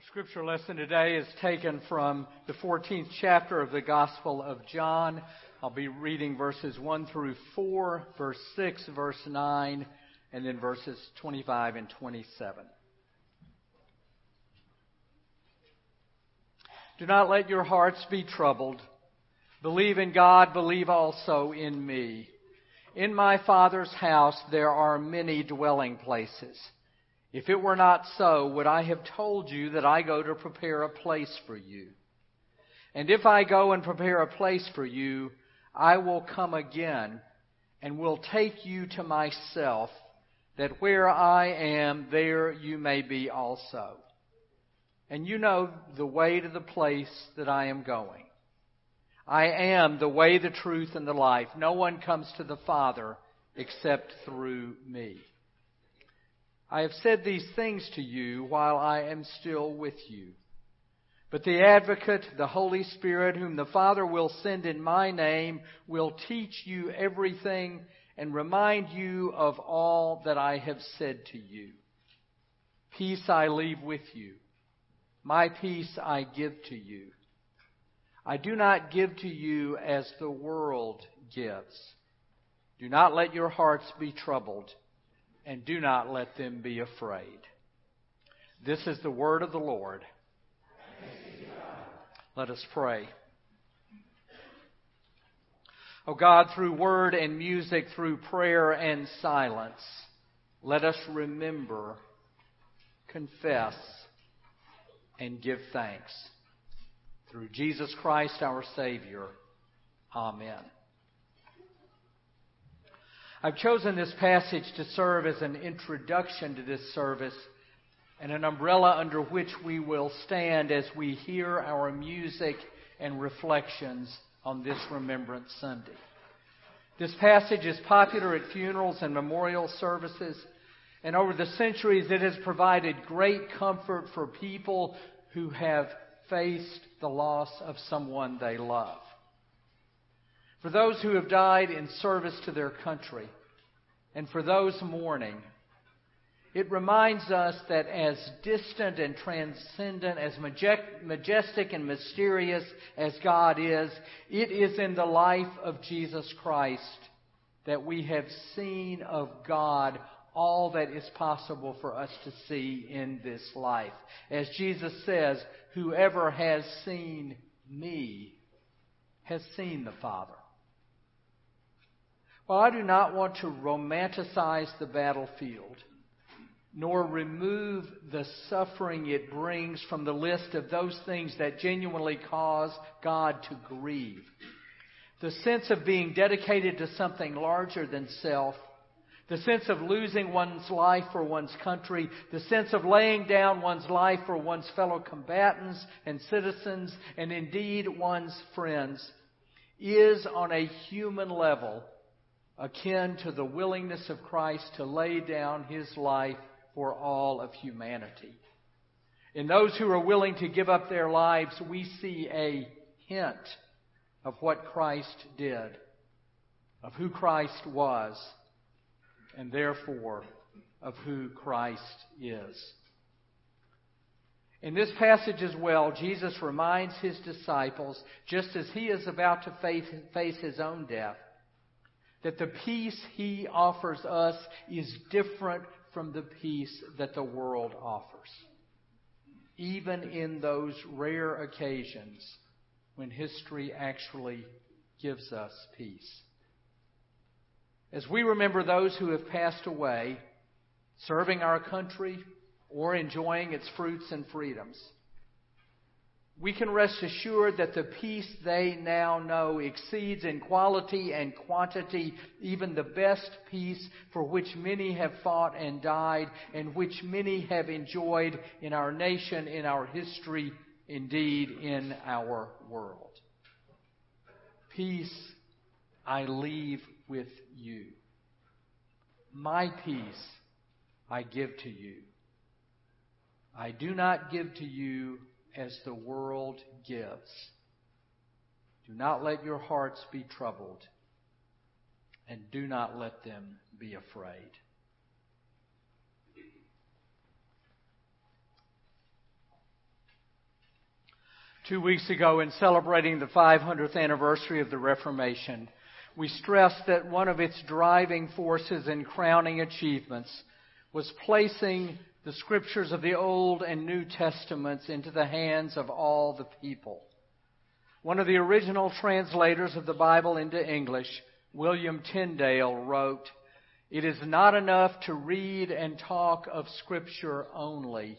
Our scripture lesson today is taken from the 14th chapter of the Gospel of John. I'll be reading verses 1 through 4, verse 6, verse 9, and then verses 25 and 27. Do not let your hearts be troubled. Believe in God, believe also in me. In my Father's house there are many dwelling places. If it were not so, would I have told you that I go to prepare a place for you? And if I go and prepare a place for you, I will come again and will take you to myself, that where I am, there you may be also. And you know the way to the place that I am going. I am the way, the truth, and the life. No one comes to the Father except through me. I have said these things to you while I am still with you. But the advocate, the Holy Spirit, whom the Father will send in my name, will teach you everything and remind you of all that I have said to you. Peace I leave with you. My peace I give to you. I do not give to you as the world gives. Do not let your hearts be troubled and do not let them be afraid. This is the word of the Lord. Let us pray. Oh God, through word and music, through prayer and silence, let us remember, confess, and give thanks. Through Jesus Christ our Savior. Amen. I've chosen this passage to serve as an introduction to this service and an umbrella under which we will stand as we hear our music and reflections on this Remembrance Sunday. This passage is popular at funerals and memorial services, and over the centuries it has provided great comfort for people who have faced the loss of someone they love for those who have died in service to their country, and for those mourning. It reminds us that as distant and transcendent, as majestic and mysterious as God is, it is in the life of Jesus Christ that we have seen of God all that is possible for us to see in this life. As Jesus says, whoever has seen me has seen the Father. While I do not want to romanticize the battlefield, nor remove the suffering it brings from the list of those things that genuinely cause God to grieve, the sense of being dedicated to something larger than self, the sense of losing one's life for one's country, the sense of laying down one's life for one's fellow combatants and citizens, and indeed one's friends, is on a human level akin to the willingness of Christ to lay down his life for all of humanity. In those who are willing to give up their lives, we see a hint of what Christ did, of who Christ was, and therefore of who Christ is. In this passage as well, Jesus reminds his disciples, just as he is about to face his own death, that the peace he offers us is different from the peace that the world offers. Even in those rare occasions when history actually gives us peace. As we remember those who have passed away, serving our country or enjoying its fruits and freedoms, we can rest assured that the peace they now know exceeds in quality and quantity even the best peace for which many have fought and died and which many have enjoyed in our nation, in our history, indeed in our world. Peace I leave with you. My peace I give to you. I do not give to you as the world gives. Do not let your hearts be troubled, and do not let them be afraid. Two weeks ago, in celebrating the 500th anniversary of the Reformation, we stressed that one of its driving forces and crowning achievements was placing the scriptures of the Old and New Testaments into the hands of all the people. One of the original translators of the Bible into English, William Tyndale, wrote, It is not enough to read and talk of Scripture only,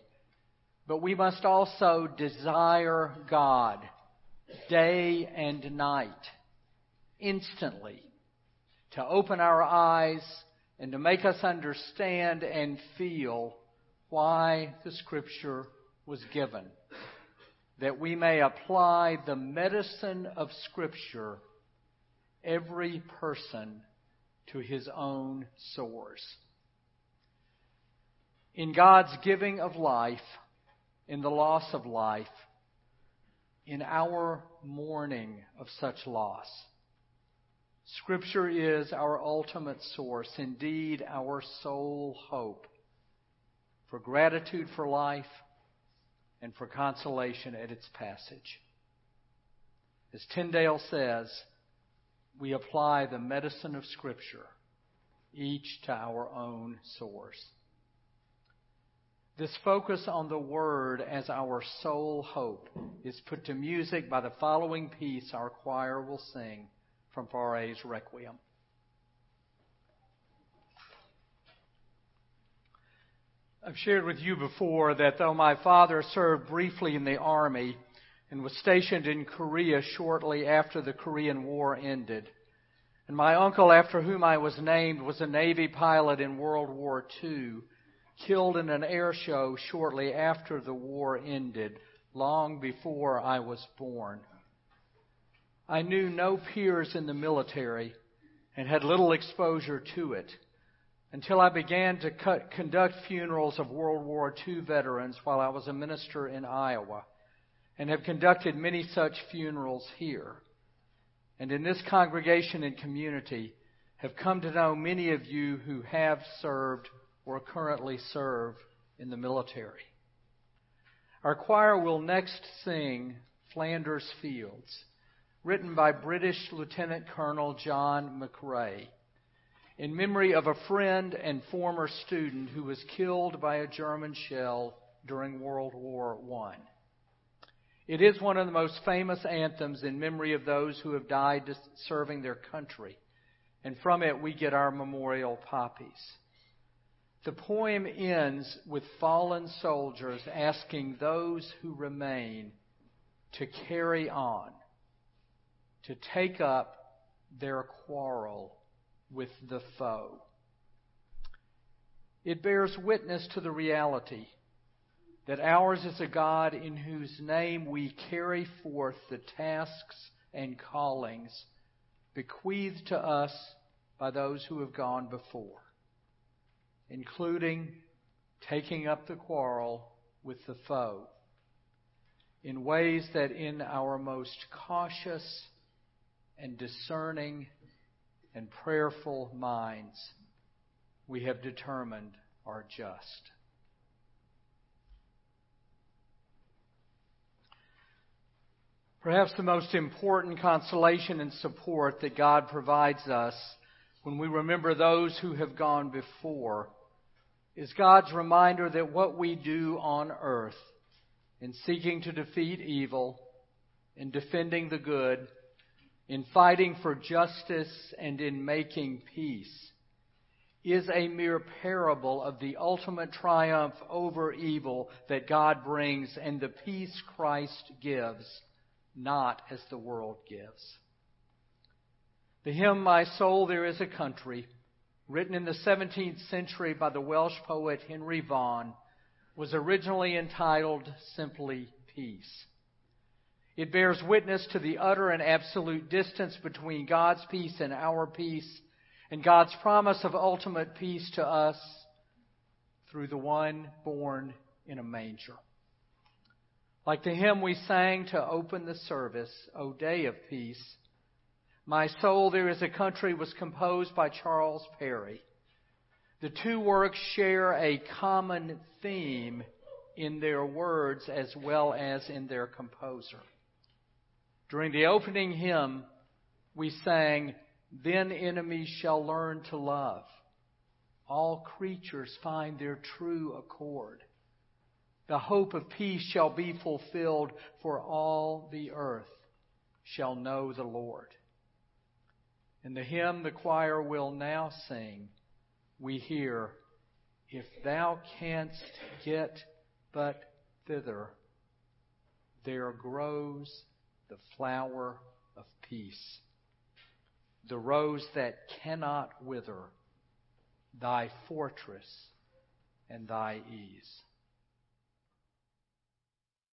but we must also desire God day and night, instantly, to open our eyes and to make us understand and feel why the Scripture was given, that we may apply the medicine of Scripture, every person to his own source. In God's giving of life, in the loss of life, in our mourning of such loss. Scripture is our ultimate source, indeed our sole hope for gratitude for life, and for consolation at its passage. As Tyndale says, we apply the medicine of Scripture, each to our own source. This focus on the Word as our sole hope is put to music by the following piece our choir will sing from Fauré's Requiem. I've shared with you before that though my father served briefly in the Army and was stationed in Korea shortly after the Korean War ended, and my uncle, after whom I was named, was a Navy pilot in World War II, killed in an air show shortly after the war ended, long before I was born. I knew no peers in the military and had little exposure to it until I began to cut, conduct funerals of World War II veterans while I was a minister in Iowa, and have conducted many such funerals here. And in this congregation and community, have come to know many of you who have served or currently serve in the military. Our choir will next sing Flanders Fields, written by British Lieutenant Colonel John McCrae in memory of a friend and former student who was killed by a German shell during World War I. It is one of the most famous anthems in memory of those who have died serving their country, and from it we get our memorial poppies. The poem ends with fallen soldiers asking those who remain to carry on, to take up their quarrel with the foe. It bears witness to the reality that ours is a God in whose name we carry forth the tasks and callings bequeathed to us by those who have gone before, including taking up the quarrel with the foe in ways that in our most cautious and discerning and prayerful minds we have determined are just. Perhaps the most important consolation and support that God provides us when we remember those who have gone before is God's reminder that what we do on earth in seeking to defeat evil, in defending the good, in fighting for justice and in making peace is a mere parable of the ultimate triumph over evil that God brings and the peace Christ gives, not as the world gives. The hymn, My Soul, There Is a Country, written in the 17th century by the Welsh poet Henry Vaughan, was originally entitled simply Peace. It bears witness to the utter and absolute distance between God's peace and our peace, and God's promise of ultimate peace to us through the one born in a manger. Like the hymn we sang to open the service, O Day of Peace, My Soul, There is a Country was composed by Charles Parry. The two works share a common theme in their words as well as in their composer. During the opening hymn, we sang, Then enemies shall learn to love. All creatures find their true accord. The hope of peace shall be fulfilled, for all the earth shall know the Lord. In the hymn the choir will now sing, we hear, If thou canst get but thither, there grows the flower of peace, the rose that cannot wither, thy fortress and thy ease.